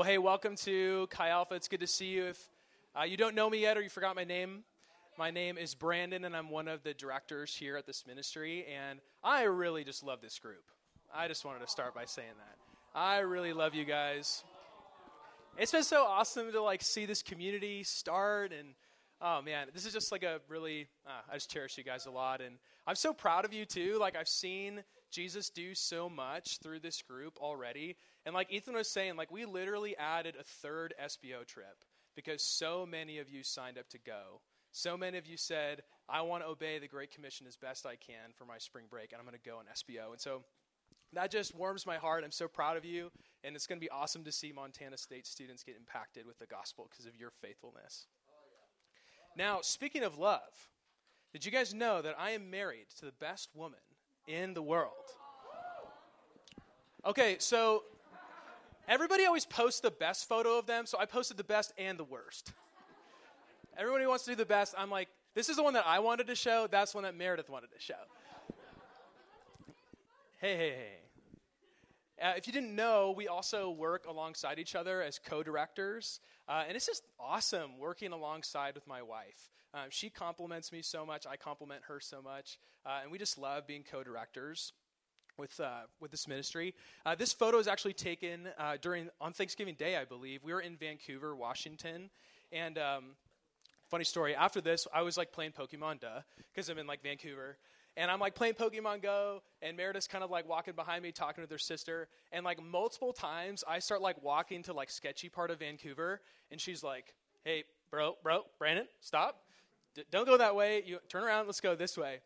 Well, hey, welcome to Chi Alpha. It's good to see you. If uh, you don't know me yet or you forgot my name, my name is Brandon, and I'm one of the directors here at this ministry. And I really just love this group. I just wanted to start by saying that. I really love you guys. It's been so awesome to like see this community start and oh man, this is just like a really uh, I just cherish you guys a lot and I'm so proud of you too. Like I've seen Jesus do so much through this group already. And like Ethan was saying, like we literally added a third SBO trip because so many of you signed up to go. So many of you said, I want to obey the Great Commission as best I can for my spring break, and I'm going to go on SBO. And so that just warms my heart. I'm so proud of you, and it's going to be awesome to see Montana State students get impacted with the gospel because of your faithfulness. Now, speaking of love, did you guys know that I am married to the best woman in the world? Okay, so everybody always posts the best photo of them, so I posted the best and the worst. Everybody wants to do the best. I'm like, this is the one that I wanted to show. That's one that Meredith wanted to show. Hey, hey, hey. Uh, if you didn't know, we also work alongside each other as co directors. Uh, and it's just awesome working alongside with my wife. Um, she compliments me so much, I compliment her so much. Uh, and we just love being co directors with uh, with this ministry. Uh, this photo is actually taken uh, during on Thanksgiving Day, I believe. We were in Vancouver, Washington, and um, funny story. After this, I was like playing Pokemon, duh, because I'm in like Vancouver. And I'm like playing Pokemon Go, and Meredith's kind of like walking behind me, talking to her sister. And like multiple times, I start like walking to like sketchy part of Vancouver, and she's like, "Hey, bro, bro, Brandon, stop! D- don't go that way. You turn around. Let's go this way."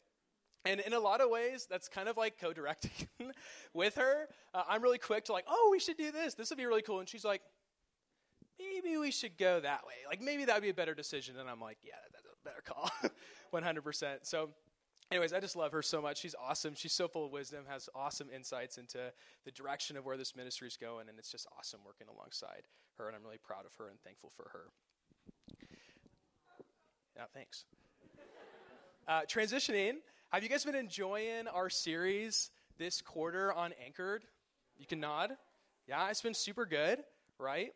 And in a lot of ways, that's kind of like co-directing with her. Uh, I'm really quick to like, "Oh, we should do this. This would be really cool." And she's like, maybe we should go that way. Like maybe that would be a better decision. And I'm like, yeah, that's a better call, 100%. So, anyways, I just love her so much. She's awesome. She's so full of wisdom, has awesome insights into the direction of where this ministry is going, and it's just awesome working alongside her. And I'm really proud of her and thankful for her. Yeah, thanks. Uh, transitioning, have you guys been enjoying our series this quarter on Anchored? You can nod. Yeah, it's been super good, right?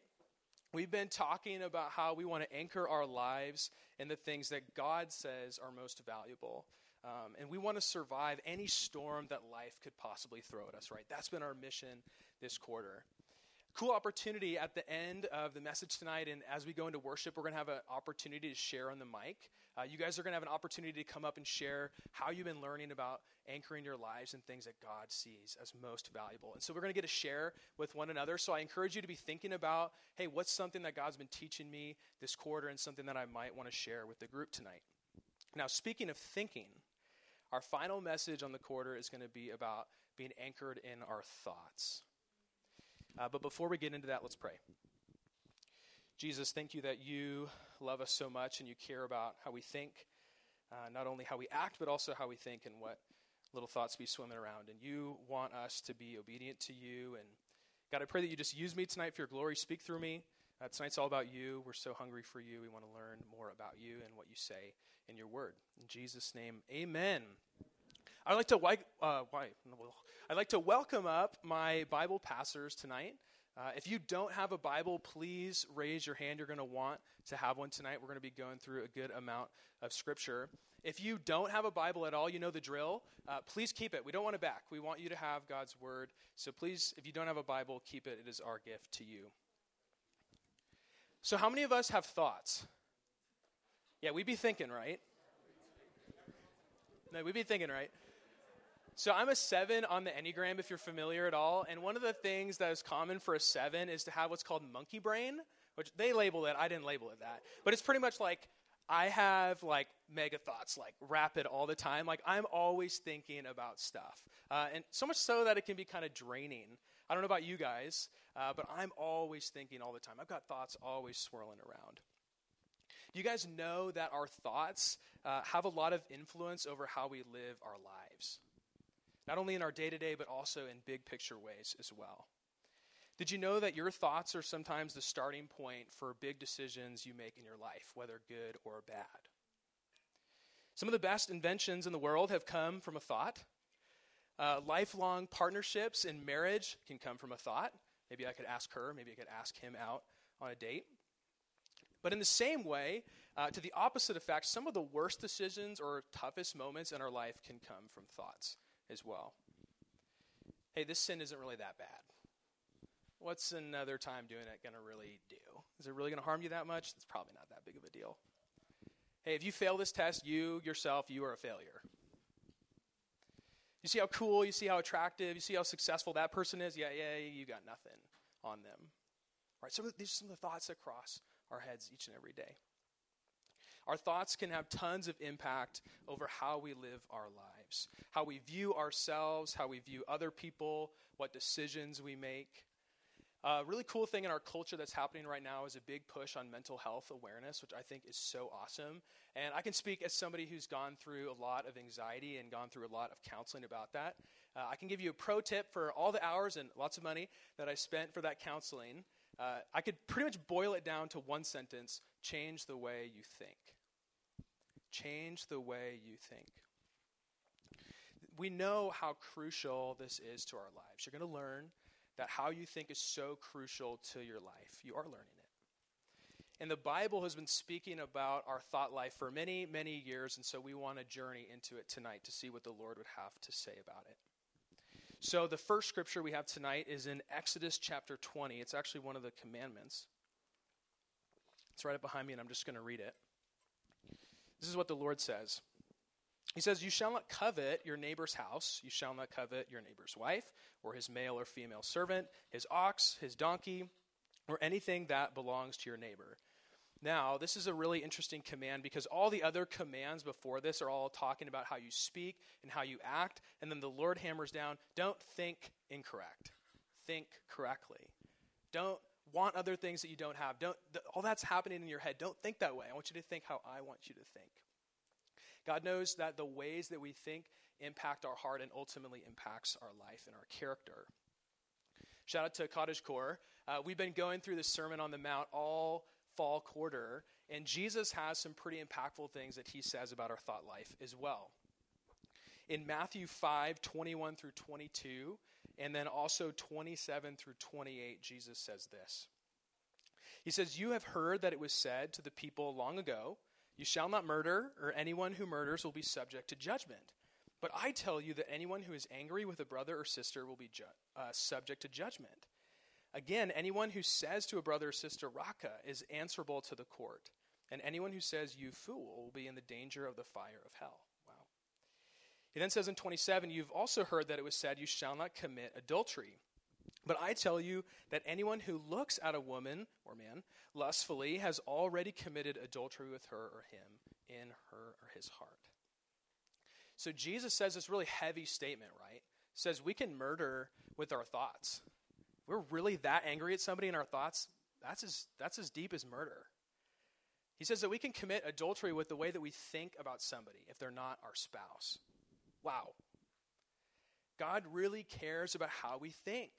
We've been talking about how we want to anchor our lives in the things that God says are most valuable. Um, and we want to survive any storm that life could possibly throw at us, right? That's been our mission this quarter cool opportunity at the end of the message tonight. And as we go into worship, we're going to have an opportunity to share on the mic. Uh, you guys are going to have an opportunity to come up and share how you've been learning about anchoring your lives and things that God sees as most valuable. And so we're going to get to share with one another. So I encourage you to be thinking about hey, what's something that God's been teaching me this quarter and something that I might want to share with the group tonight. Now, speaking of thinking, our final message on the quarter is going to be about being anchored in our thoughts. Uh, but before we get into that, let's pray. Jesus, thank you that you love us so much and you care about how we think, uh, not only how we act, but also how we think and what little thoughts be swimming around. And you want us to be obedient to you. And God, I pray that you just use me tonight for your glory. Speak through me. Uh, tonight's all about you. We're so hungry for you. We want to learn more about you and what you say in your word. In Jesus' name, amen. I'd like to, uh, I'd like to welcome up my Bible passers tonight. Uh, if you don't have a Bible, please raise your hand. You're going to want to have one tonight. We're going to be going through a good amount of Scripture. If you don't have a Bible at all, you know the drill. Uh, please keep it. We don't want it back. We want you to have God's Word. So please, if you don't have a Bible, keep it. It is our gift to you. So, how many of us have thoughts? Yeah, we'd be thinking, right? No, we'd be thinking, right? So I'm a seven on the Enneagram, if you're familiar at all. And one of the things that is common for a seven is to have what's called monkey brain, which they label it. I didn't label it that. But it's pretty much like I have like mega thoughts, like rapid all the time. Like I'm always thinking about stuff. Uh, and so much so that it can be kind of draining. I don't know about you guys, uh, but I'm always thinking all the time. I've got thoughts always swirling around. Do you guys know that our thoughts uh, have a lot of influence over how we live our lives? not only in our day to day, but also in big picture ways as well. Did you know that your thoughts are sometimes the starting point for big decisions you make in your life, whether good or bad? Some of the best inventions in the world have come from a thought. Uh, lifelong partnerships in marriage can come from a thought. Maybe I could ask her, maybe I could ask him out on a date. But in the same way, uh, to the opposite effect, some of the worst decisions or toughest moments in our life can come from thoughts as well. Hey, this sin isn't really that bad. What's another time doing it going to really do? Is it really going to harm you that much? It's probably not that big of a deal. Hey, if you fail this test, you yourself, you are a failure. You see how cool, you see how attractive, you see how successful that person is? Yeah, yeah, you got nothing on them. Right? So these are some of the thoughts that cross our heads each and every day. Our thoughts can have tons of impact over how we live our lives, how we view ourselves, how we view other people, what decisions we make. A really cool thing in our culture that's happening right now is a big push on mental health awareness, which I think is so awesome. And I can speak as somebody who's gone through a lot of anxiety and gone through a lot of counseling about that. Uh, I can give you a pro tip for all the hours and lots of money that I spent for that counseling. Uh, I could pretty much boil it down to one sentence change the way you think. Change the way you think. We know how crucial this is to our lives. You're going to learn that how you think is so crucial to your life. You are learning it. And the Bible has been speaking about our thought life for many, many years, and so we want to journey into it tonight to see what the Lord would have to say about it. So, the first scripture we have tonight is in Exodus chapter 20. It's actually one of the commandments. It's right up behind me, and I'm just going to read it. This is what the Lord says he says, You shall not covet your neighbor's house. You shall not covet your neighbor's wife, or his male or female servant, his ox, his donkey, or anything that belongs to your neighbor. Now, this is a really interesting command because all the other commands before this are all talking about how you speak and how you act. And then the Lord hammers down don't think incorrect, think correctly. Don't want other things that you don't have. Don't, all that's happening in your head. Don't think that way. I want you to think how I want you to think. God knows that the ways that we think impact our heart and ultimately impacts our life and our character. Shout out to Cottage Core. Uh, we've been going through the Sermon on the Mount all fall quarter, and Jesus has some pretty impactful things that he says about our thought life as well. In Matthew 5 21 through 22, and then also 27 through 28, Jesus says this. He says, You have heard that it was said to the people long ago, you shall not murder, or anyone who murders will be subject to judgment. But I tell you that anyone who is angry with a brother or sister will be ju- uh, subject to judgment. Again, anyone who says to a brother or sister, Raca, is answerable to the court. And anyone who says, You fool, will be in the danger of the fire of hell. Wow. He then says in 27, You've also heard that it was said, You shall not commit adultery. But I tell you that anyone who looks at a woman or man lustfully has already committed adultery with her or him in her or his heart. So Jesus says this really heavy statement, right? Says we can murder with our thoughts. We're really that angry at somebody in our thoughts. That's as, that's as deep as murder. He says that we can commit adultery with the way that we think about somebody if they're not our spouse. Wow. God really cares about how we think.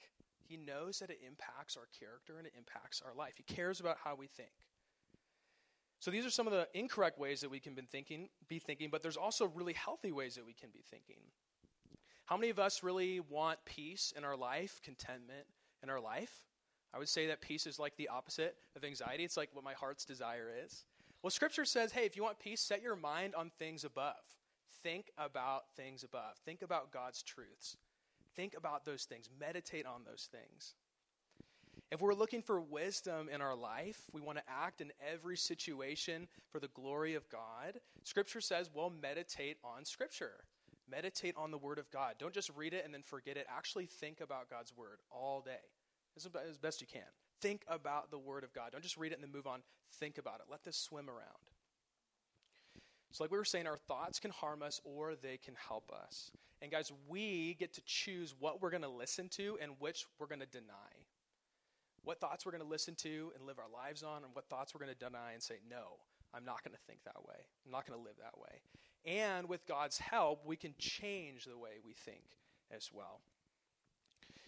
He knows that it impacts our character and it impacts our life. He cares about how we think. So these are some of the incorrect ways that we can thinking, be thinking, but there's also really healthy ways that we can be thinking. How many of us really want peace in our life, contentment in our life? I would say that peace is like the opposite of anxiety. It's like what my heart's desire is. Well, scripture says, hey, if you want peace, set your mind on things above. Think about things above. Think about God's truths. Think about those things, meditate on those things. If we're looking for wisdom in our life, we want to act in every situation for the glory of God. Scripture says, well, meditate on Scripture. Meditate on the Word of God. Don't just read it and then forget it. Actually, think about God's Word all day as best you can. Think about the Word of God. Don't just read it and then move on. Think about it. Let this swim around. So, like we were saying, our thoughts can harm us or they can help us. And, guys, we get to choose what we're going to listen to and which we're going to deny. What thoughts we're going to listen to and live our lives on, and what thoughts we're going to deny and say, no, I'm not going to think that way. I'm not going to live that way. And with God's help, we can change the way we think as well.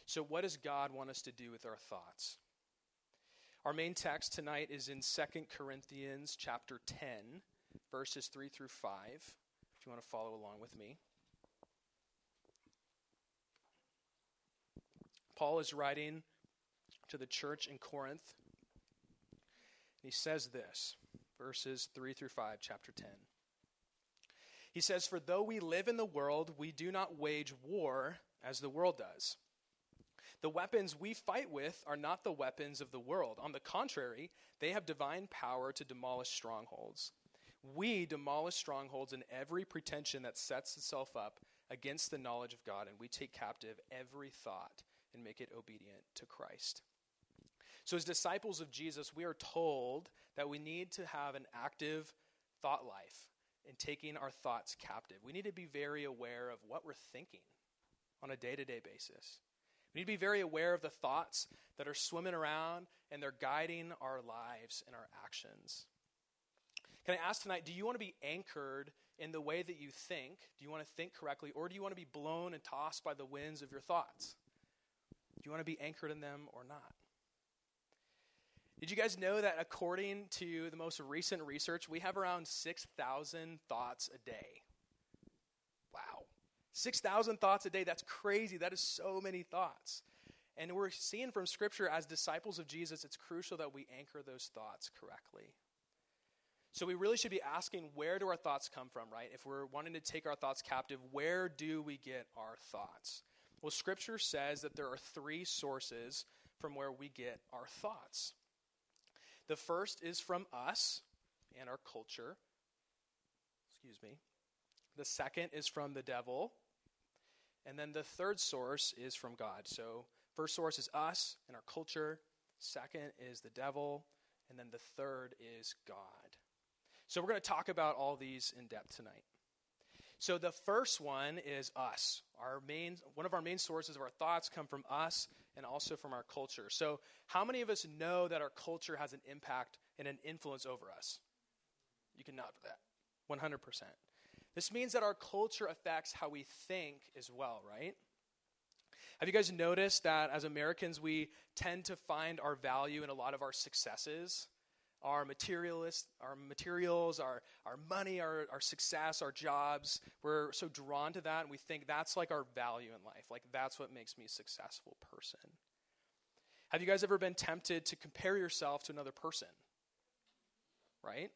So, what does God want us to do with our thoughts? Our main text tonight is in 2 Corinthians chapter 10 verses 3 through 5, if you want to follow along with me. Paul is writing to the church in Corinth. And he says this, verses 3 through 5, chapter 10. He says, For though we live in the world, we do not wage war as the world does. The weapons we fight with are not the weapons of the world. On the contrary, they have divine power to demolish strongholds. We demolish strongholds in every pretension that sets itself up against the knowledge of God, and we take captive every thought and make it obedient to Christ. So, as disciples of Jesus, we are told that we need to have an active thought life in taking our thoughts captive. We need to be very aware of what we're thinking on a day to day basis. We need to be very aware of the thoughts that are swimming around and they're guiding our lives and our actions. Can I ask tonight, do you want to be anchored in the way that you think? Do you want to think correctly? Or do you want to be blown and tossed by the winds of your thoughts? Do you want to be anchored in them or not? Did you guys know that according to the most recent research, we have around 6,000 thoughts a day? Wow. 6,000 thoughts a day. That's crazy. That is so many thoughts. And we're seeing from Scripture as disciples of Jesus, it's crucial that we anchor those thoughts correctly. So we really should be asking where do our thoughts come from, right? If we're wanting to take our thoughts captive, where do we get our thoughts? Well, Scripture says that there are three sources from where we get our thoughts. The first is from us and our culture. Excuse me. The second is from the devil. And then the third source is from God. So, first source is us and our culture. Second is the devil. And then the third is God. So, we're going to talk about all these in depth tonight. So, the first one is us. Our main, one of our main sources of our thoughts come from us and also from our culture. So, how many of us know that our culture has an impact and an influence over us? You can nod for that. 100%. This means that our culture affects how we think as well, right? Have you guys noticed that as Americans, we tend to find our value in a lot of our successes? Our materialist, our materials, our, our money, our, our success, our jobs. We're so drawn to that, and we think that's like our value in life. Like that's what makes me a successful person. Have you guys ever been tempted to compare yourself to another person? Right?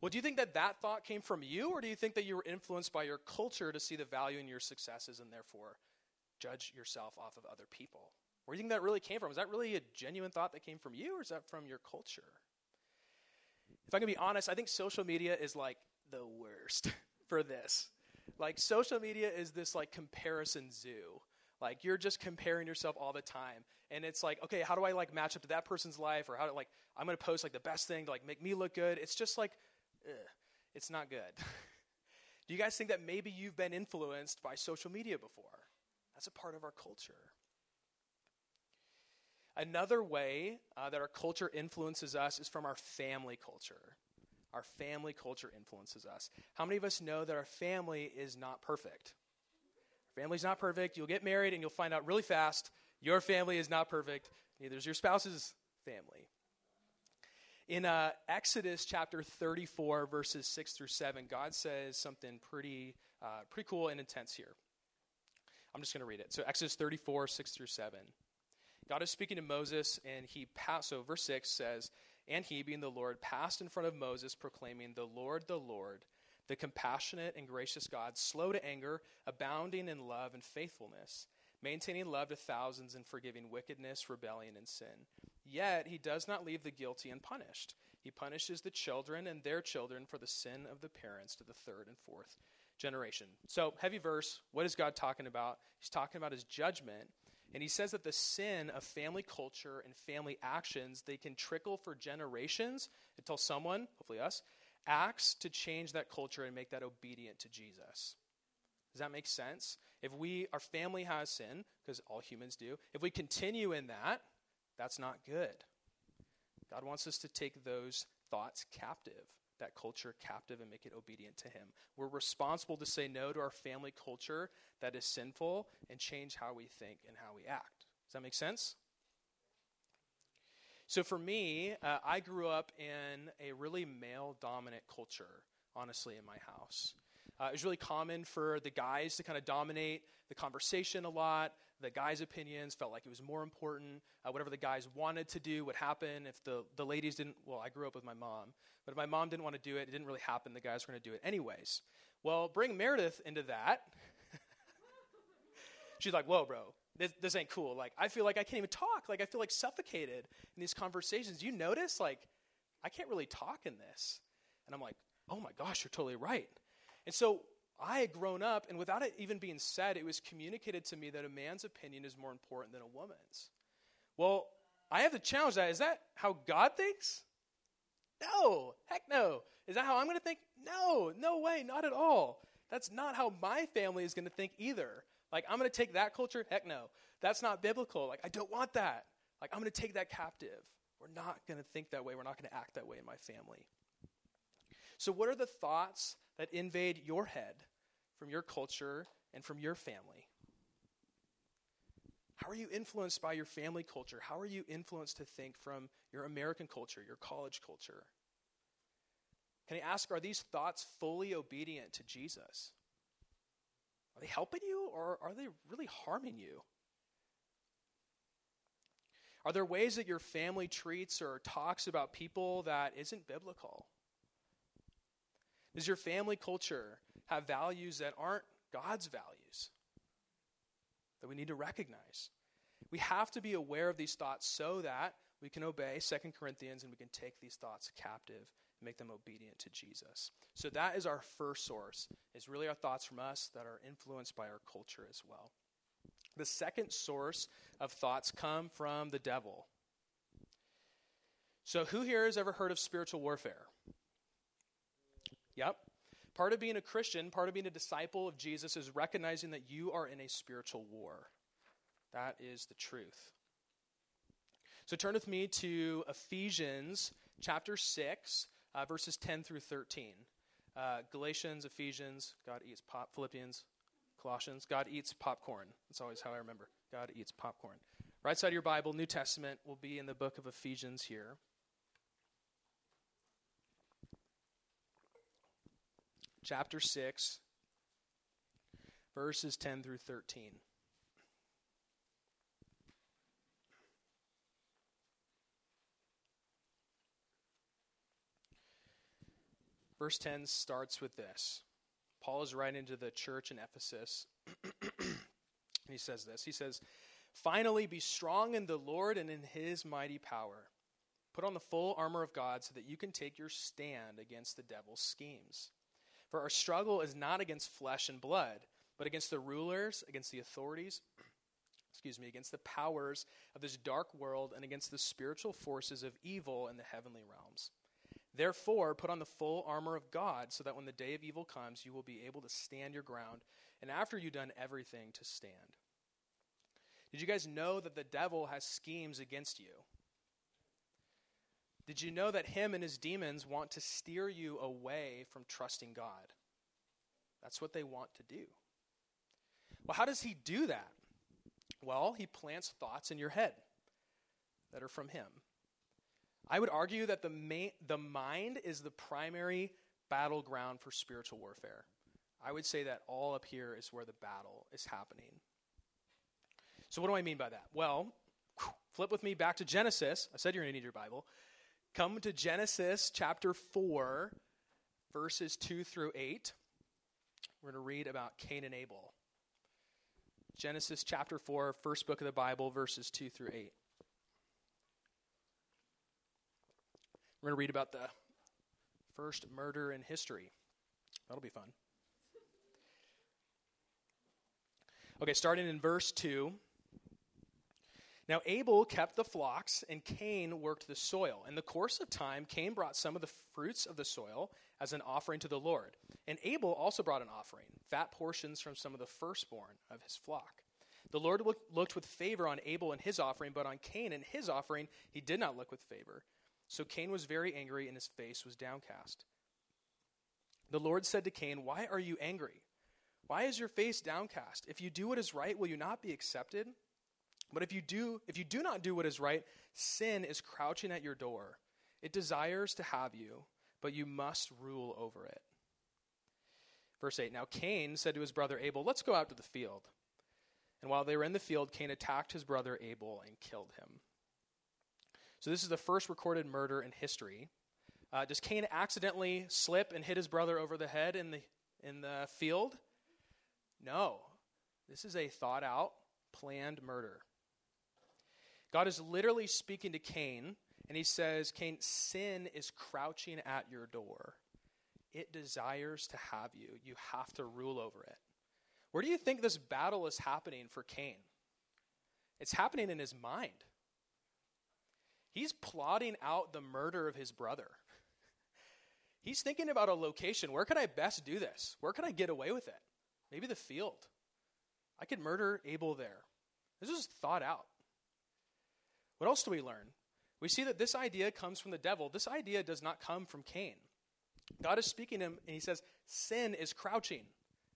Well, do you think that that thought came from you, or do you think that you were influenced by your culture to see the value in your successes and therefore judge yourself off of other people? Where do you think that really came from? Is that really a genuine thought that came from you, or is that from your culture? If I can be honest, I think social media is like the worst for this. Like, social media is this like comparison zoo. Like you're just comparing yourself all the time. And it's like, okay, how do I like match up to that person's life? Or how do like I'm gonna post like the best thing to like make me look good. It's just like ugh, it's not good. Do you guys think that maybe you've been influenced by social media before? That's a part of our culture. Another way uh, that our culture influences us is from our family culture. Our family culture influences us. How many of us know that our family is not perfect? Our family's not perfect. You'll get married and you'll find out really fast your family is not perfect. Neither is your spouse's family. In uh, Exodus chapter 34, verses 6 through 7, God says something pretty, uh, pretty cool and intense here. I'm just going to read it. So, Exodus 34, 6 through 7. God is speaking to Moses, and he passed. So, verse 6 says, And he, being the Lord, passed in front of Moses, proclaiming, The Lord, the Lord, the compassionate and gracious God, slow to anger, abounding in love and faithfulness, maintaining love to thousands, and forgiving wickedness, rebellion, and sin Yet he does not leave the guilty unpunished. He punishes the children and their children for the sin of the parents to the third and fourth generation. So, heavy verse. What is God talking about? He's talking about his judgment. And he says that the sin of family culture and family actions, they can trickle for generations until someone, hopefully us, acts to change that culture and make that obedient to Jesus. Does that make sense? If we, our family has sin, because all humans do, if we continue in that, that's not good. God wants us to take those thoughts captive, that culture captive, and make it obedient to Him. We're responsible to say no to our family culture that is sinful and change how we think and how we act. Does that make sense? So, for me, uh, I grew up in a really male dominant culture, honestly, in my house. Uh, it was really common for the guys to kind of dominate the conversation a lot. The guys' opinions felt like it was more important. Uh, whatever the guys wanted to do would happen. If the, the ladies didn't, well, I grew up with my mom, but if my mom didn't want to do it, it didn't really happen. The guys were going to do it anyways. Well, bring Meredith into that. She's like, whoa, bro, this, this ain't cool. Like, I feel like I can't even talk. Like, I feel like suffocated in these conversations. You notice, like, I can't really talk in this. And I'm like, oh my gosh, you're totally right. And so I had grown up, and without it even being said, it was communicated to me that a man's opinion is more important than a woman's. Well, I have to challenge that. Is that how God thinks? No, heck no. Is that how I'm going to think? No, no way, not at all. That's not how my family is going to think either. Like, I'm going to take that culture? Heck no. That's not biblical. Like, I don't want that. Like, I'm going to take that captive. We're not going to think that way. We're not going to act that way in my family. So, what are the thoughts that invade your head from your culture and from your family? How are you influenced by your family culture? How are you influenced to think from your American culture, your college culture? Can I ask, are these thoughts fully obedient to Jesus? Are they helping you or are they really harming you? Are there ways that your family treats or talks about people that isn't biblical? Does your family culture have values that aren't God's values that we need to recognize? We have to be aware of these thoughts so that we can obey 2 Corinthians and we can take these thoughts captive and make them obedient to Jesus. So that is our first source, is really our thoughts from us that are influenced by our culture as well. The second source of thoughts come from the devil. So who here has ever heard of spiritual warfare? Yep. Part of being a Christian, part of being a disciple of Jesus is recognizing that you are in a spiritual war. That is the truth. So turn with me to Ephesians chapter 6, uh, verses 10 through 13. Uh, Galatians, Ephesians, God eats pop, Philippians, Colossians, God eats popcorn. That's always how I remember. God eats popcorn. Right side of your Bible, New Testament, will be in the book of Ephesians here. Chapter 6, verses 10 through 13. Verse 10 starts with this. Paul is writing to the church in Ephesus, and he says this. He says, Finally, be strong in the Lord and in his mighty power. Put on the full armor of God so that you can take your stand against the devil's schemes. For our struggle is not against flesh and blood, but against the rulers, against the authorities, excuse me, against the powers of this dark world, and against the spiritual forces of evil in the heavenly realms. Therefore, put on the full armor of God, so that when the day of evil comes, you will be able to stand your ground, and after you've done everything, to stand. Did you guys know that the devil has schemes against you? Did you know that him and his demons want to steer you away from trusting God? That's what they want to do. Well, how does he do that? Well, he plants thoughts in your head that are from him. I would argue that the, main, the mind is the primary battleground for spiritual warfare. I would say that all up here is where the battle is happening. So, what do I mean by that? Well, flip with me back to Genesis. I said you're going to need your Bible. Come to Genesis chapter 4, verses 2 through 8. We're going to read about Cain and Abel. Genesis chapter 4, first book of the Bible, verses 2 through 8. We're going to read about the first murder in history. That'll be fun. Okay, starting in verse 2. Now Abel kept the flocks, and Cain worked the soil. In the course of time, Cain brought some of the fruits of the soil as an offering to the Lord. And Abel also brought an offering, fat portions from some of the firstborn of his flock. The Lord looked with favor on Abel and his offering, but on Cain and his offering he did not look with favor. So Cain was very angry, and his face was downcast. The Lord said to Cain, Why are you angry? Why is your face downcast? If you do what is right, will you not be accepted? But if you do, if you do not do what is right, sin is crouching at your door. It desires to have you, but you must rule over it. Verse 8 Now Cain said to his brother Abel, Let's go out to the field. And while they were in the field, Cain attacked his brother Abel and killed him. So this is the first recorded murder in history. Uh, does Cain accidentally slip and hit his brother over the head in the, in the field? No. This is a thought out, planned murder. God is literally speaking to Cain, and he says, Cain, sin is crouching at your door. It desires to have you. You have to rule over it. Where do you think this battle is happening for Cain? It's happening in his mind. He's plotting out the murder of his brother. He's thinking about a location. Where could I best do this? Where could I get away with it? Maybe the field. I could murder Abel there. This is thought out. What else do we learn? We see that this idea comes from the devil. This idea does not come from Cain. God is speaking to him, and he says, Sin is crouching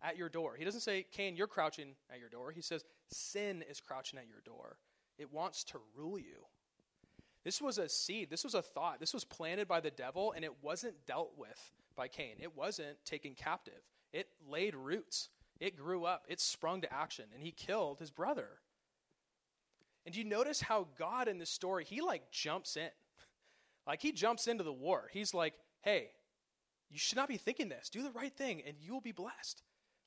at your door. He doesn't say, Cain, you're crouching at your door. He says, Sin is crouching at your door. It wants to rule you. This was a seed, this was a thought, this was planted by the devil, and it wasn't dealt with by Cain. It wasn't taken captive. It laid roots, it grew up, it sprung to action, and he killed his brother. And do you notice how God in this story, he like jumps in? Like he jumps into the war. He's like, hey, you should not be thinking this. Do the right thing and you will be blessed.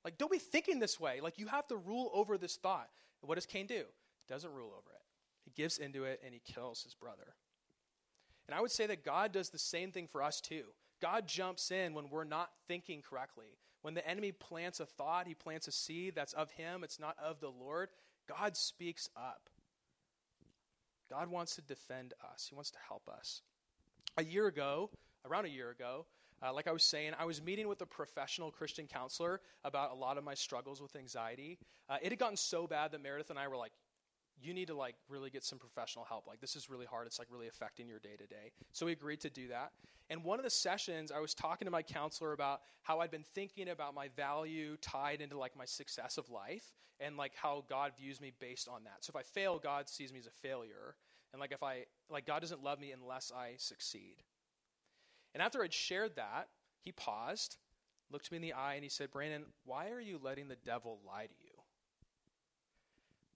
Like, don't be thinking this way. Like, you have to rule over this thought. And what does Cain do? He Doesn't rule over it. He gives into it and he kills his brother. And I would say that God does the same thing for us too. God jumps in when we're not thinking correctly. When the enemy plants a thought, he plants a seed that's of him, it's not of the Lord. God speaks up. God wants to defend us, He wants to help us. A year ago, around a year ago, uh, like I was saying, I was meeting with a professional Christian counselor about a lot of my struggles with anxiety. Uh, it had gotten so bad that Meredith and I were like, you need to like really get some professional help. Like this is really hard. It's like really affecting your day to day. So we agreed to do that. And one of the sessions, I was talking to my counselor about how I'd been thinking about my value tied into like my success of life and like how God views me based on that. So if I fail, God sees me as a failure. And like if I like God doesn't love me unless I succeed. And after I'd shared that, he paused, looked me in the eye, and he said, Brandon, why are you letting the devil lie to you?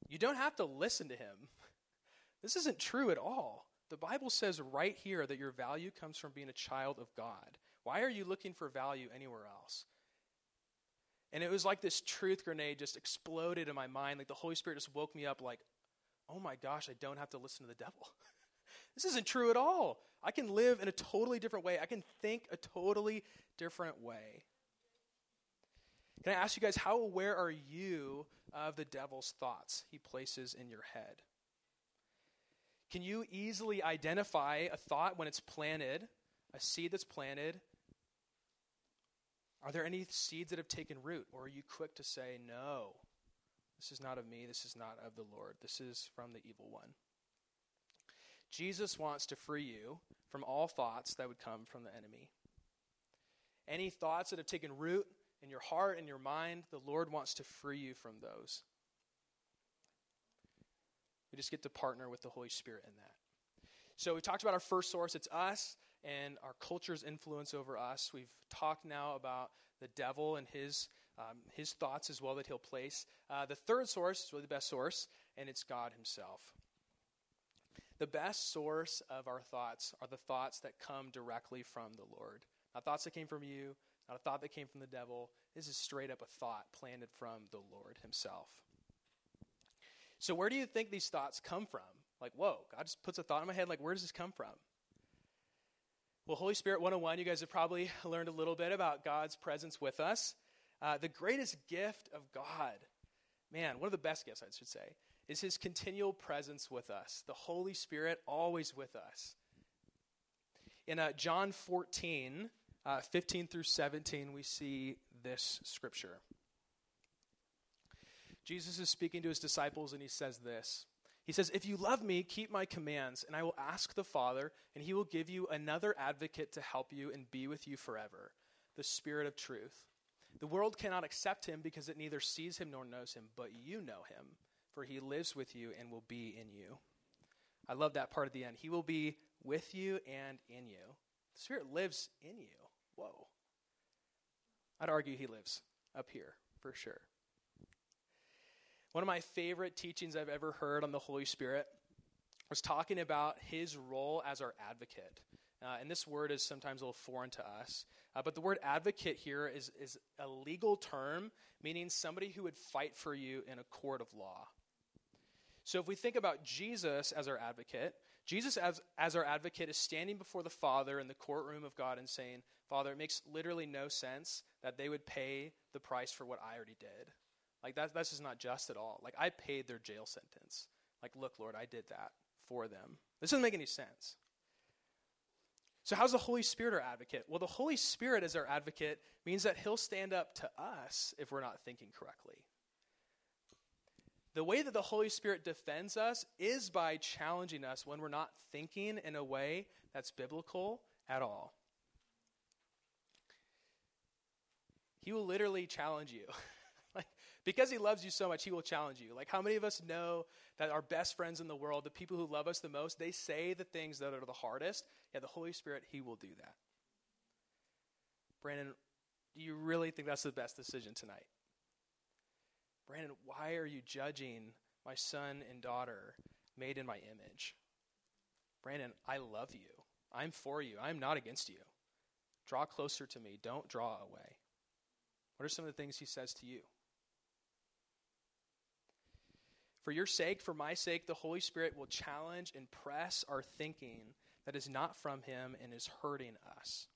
You don't have to listen to him. This isn't true at all. The Bible says right here that your value comes from being a child of God. Why are you looking for value anywhere else? And it was like this truth grenade just exploded in my mind. Like the Holy Spirit just woke me up, like, oh my gosh, I don't have to listen to the devil. this isn't true at all. I can live in a totally different way. I can think a totally different way. Can I ask you guys, how aware are you of the devil's thoughts he places in your head? Can you easily identify a thought when it's planted, a seed that's planted? Are there any seeds that have taken root? Or are you quick to say, no, this is not of me, this is not of the Lord, this is from the evil one? Jesus wants to free you from all thoughts that would come from the enemy. Any thoughts that have taken root in your heart and your mind, the Lord wants to free you from those. We just get to partner with the Holy Spirit in that. So we talked about our first source, it's us and our culture's influence over us. We've talked now about the devil and his um, his thoughts as well that he'll place. Uh, the third source is really the best source, and it's God Himself. The best source of our thoughts are the thoughts that come directly from the Lord. Not thoughts that came from you, not a thought that came from the devil. This is straight up a thought planted from the Lord Himself. So, where do you think these thoughts come from? Like, whoa, God just puts a thought in my head. Like, where does this come from? Well, Holy Spirit 101, you guys have probably learned a little bit about God's presence with us. Uh, the greatest gift of God, man, one of the best gifts, I should say, is his continual presence with us, the Holy Spirit always with us. In uh, John 14, uh, 15 through 17, we see this scripture. Jesus is speaking to his disciples, and he says this. He says, If you love me, keep my commands, and I will ask the Father, and he will give you another advocate to help you and be with you forever the Spirit of truth. The world cannot accept him because it neither sees him nor knows him, but you know him for he lives with you and will be in you. I love that part at the end. He will be with you and in you. The Spirit lives in you. Whoa. I'd argue he lives up here for sure. One of my favorite teachings I've ever heard on the Holy Spirit was talking about his role as our advocate. Uh, and this word is sometimes a little foreign to us. Uh, but the word advocate here is, is a legal term meaning somebody who would fight for you in a court of law. So if we think about Jesus as our advocate, Jesus as, as our advocate is standing before the Father in the courtroom of God and saying, Father, it makes literally no sense that they would pay the price for what I already did. Like, that, that's just not just at all. Like, I paid their jail sentence. Like, look, Lord, I did that for them. This doesn't make any sense. So, how's the Holy Spirit our advocate? Well, the Holy Spirit as our advocate means that He'll stand up to us if we're not thinking correctly. The way that the Holy Spirit defends us is by challenging us when we're not thinking in a way that's biblical at all. He will literally challenge you. like, because he loves you so much, he will challenge you. Like, how many of us know that our best friends in the world, the people who love us the most, they say the things that are the hardest? Yeah, the Holy Spirit, he will do that. Brandon, do you really think that's the best decision tonight? Brandon, why are you judging my son and daughter made in my image? Brandon, I love you. I'm for you. I'm not against you. Draw closer to me. Don't draw away. What are some of the things he says to you? For your sake, for my sake, the Holy Spirit will challenge and press our thinking that is not from him and is hurting us.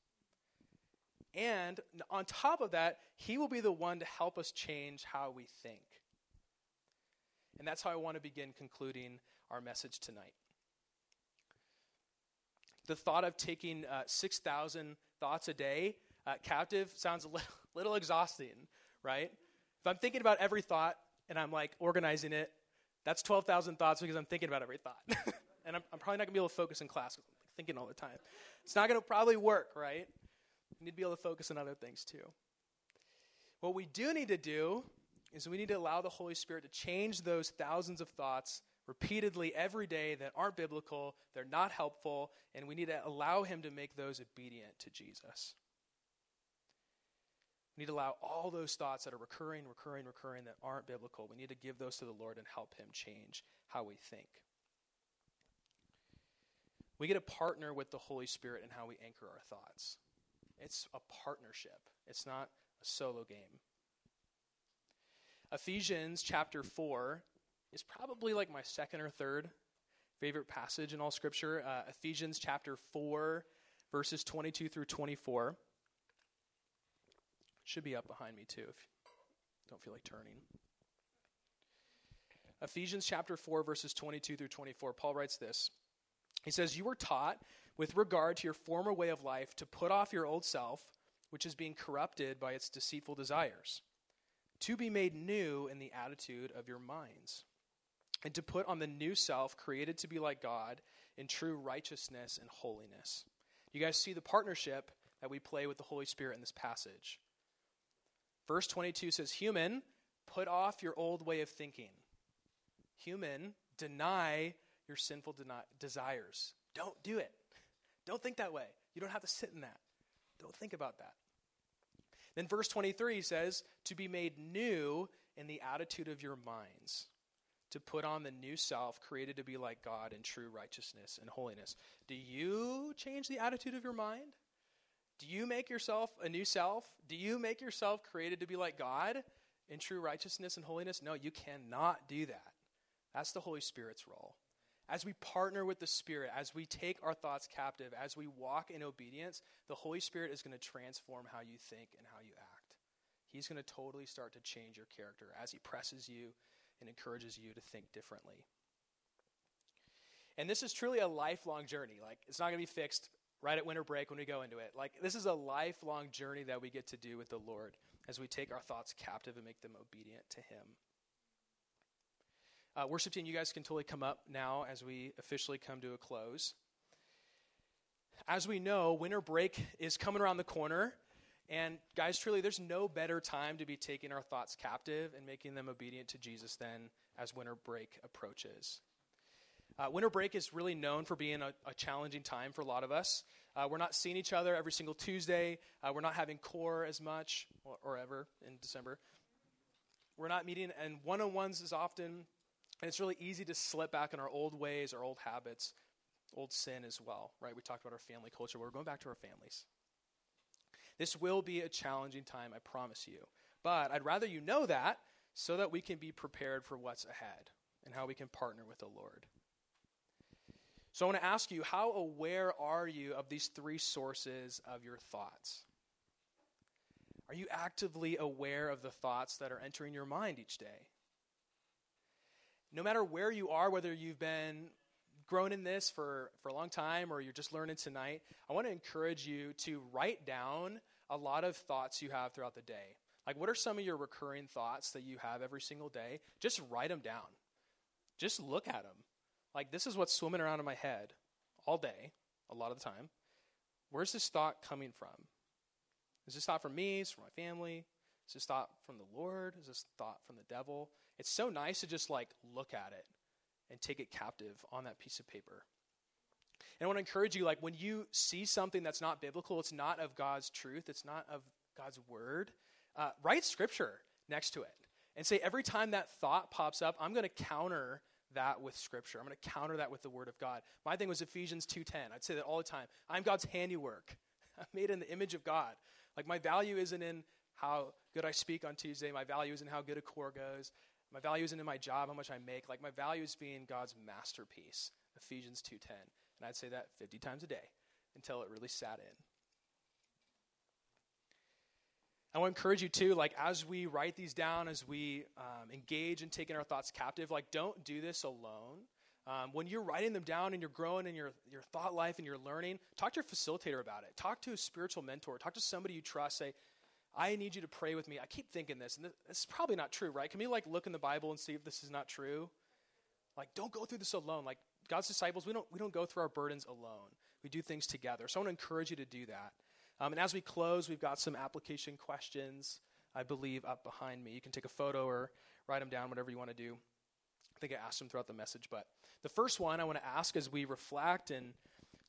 And on top of that, he will be the one to help us change how we think. And that's how I want to begin concluding our message tonight. The thought of taking uh, 6,000 thoughts a day uh, captive sounds a little, little exhausting, right? If I'm thinking about every thought and I'm like organizing it, that's 12,000 thoughts because I'm thinking about every thought. and I'm, I'm, probably not going to be able to focus in class thinking all the time. It's not going to probably work, right? You need to be able to focus on other things too. What we do need to do is we need to allow the Holy Spirit to change those thousands of thoughts repeatedly every day that aren't biblical, they're not helpful, and we need to allow Him to make those obedient to Jesus. We need to allow all those thoughts that are recurring, recurring, recurring that aren't biblical. We need to give those to the Lord and help Him change how we think. We get to partner with the Holy Spirit in how we anchor our thoughts. It's a partnership, it's not a solo game. Ephesians chapter 4 is probably like my second or third favorite passage in all Scripture. Uh, Ephesians chapter 4, verses 22 through 24. Should be up behind me too if don't feel like turning. Ephesians chapter 4, verses 22 through 24, Paul writes this. He says, You were taught, with regard to your former way of life, to put off your old self, which is being corrupted by its deceitful desires, to be made new in the attitude of your minds, and to put on the new self, created to be like God in true righteousness and holiness. You guys see the partnership that we play with the Holy Spirit in this passage. Verse 22 says, Human, put off your old way of thinking. Human, deny your sinful deni- desires. Don't do it. Don't think that way. You don't have to sit in that. Don't think about that. Then verse 23 says, To be made new in the attitude of your minds, to put on the new self created to be like God in true righteousness and holiness. Do you change the attitude of your mind? Do you make yourself a new self? Do you make yourself created to be like God in true righteousness and holiness? No, you cannot do that. That's the Holy Spirit's role. As we partner with the Spirit, as we take our thoughts captive, as we walk in obedience, the Holy Spirit is going to transform how you think and how you act. He's going to totally start to change your character as He presses you and encourages you to think differently. And this is truly a lifelong journey. Like, it's not going to be fixed right at winter break when we go into it. Like, this is a lifelong journey that we get to do with the Lord as we take our thoughts captive and make them obedient to Him. Uh, worship team, you guys can totally come up now as we officially come to a close. As we know, winter break is coming around the corner. And guys, truly, there's no better time to be taking our thoughts captive and making them obedient to Jesus than as winter break approaches. Uh, winter break is really known for being a, a challenging time for a lot of us. Uh, we're not seeing each other every single Tuesday. Uh, we're not having core as much or, or, ever in December. We're not meeting, and one on ones is often, and it's really easy to slip back in our old ways, our old habits, old sin as well, right? We talked about our family culture, we're going back to our families. This will be a challenging time, I promise you. But I'd rather you know that so that we can be prepared for what's ahead and how we can partner with the Lord. So I want to ask you how aware are you of these three sources of your thoughts? Are you actively aware of the thoughts that are entering your mind each day? No matter where you are, whether you've been grown in this for, for a long time or you're just learning tonight, I want to encourage you to write down a lot of thoughts you have throughout the day. Like, what are some of your recurring thoughts that you have every single day? Just write them down. Just look at them. Like, this is what's swimming around in my head all day, a lot of the time. Where's this thought coming from? Is this thought from me? Is from my family? Is this thought from the Lord? Is this thought from the devil? It's so nice to just like look at it and take it captive on that piece of paper. And I want to encourage you like when you see something that's not biblical, it's not of God's truth, it's not of God's word, uh, write scripture next to it and say every time that thought pops up, I'm going to counter that with scripture. I'm going to counter that with the word of God. My thing was Ephesians 2:10. I'd say that all the time. I'm God's handiwork. I'm made in the image of God. Like my value isn't in how good I speak on Tuesday. My value isn't how good a core goes. My value isn't in my job, how much I make. Like my value is being God's masterpiece. Ephesians 2:10. And I'd say that 50 times a day until it really sat in. I want to encourage you too, like as we write these down, as we um, engage in taking our thoughts captive, like don't do this alone. Um, when you're writing them down and you're growing in your, your thought life and you're learning, talk to your facilitator about it. Talk to a spiritual mentor. Talk to somebody you trust. Say, I need you to pray with me. I keep thinking this, and this, this is probably not true, right? Can we like look in the Bible and see if this is not true? Like, don't go through this alone. Like God's disciples, we don't we don't go through our burdens alone. We do things together. So I want to encourage you to do that. Um, and as we close, we've got some application questions, I believe, up behind me. You can take a photo or write them down, whatever you want to do. I think I asked them throughout the message. But the first one I want to ask as we reflect and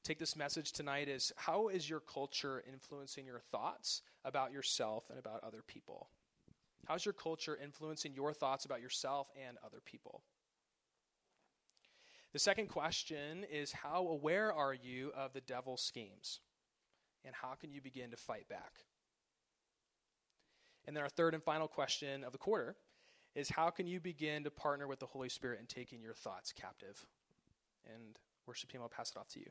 take this message tonight is how is your culture influencing your thoughts about yourself and about other people? How's your culture influencing your thoughts about yourself and other people? The second question is how aware are you of the devil's schemes? And how can you begin to fight back? And then our third and final question of the quarter is how can you begin to partner with the Holy Spirit in taking your thoughts captive? And worship team, I'll pass it off to you.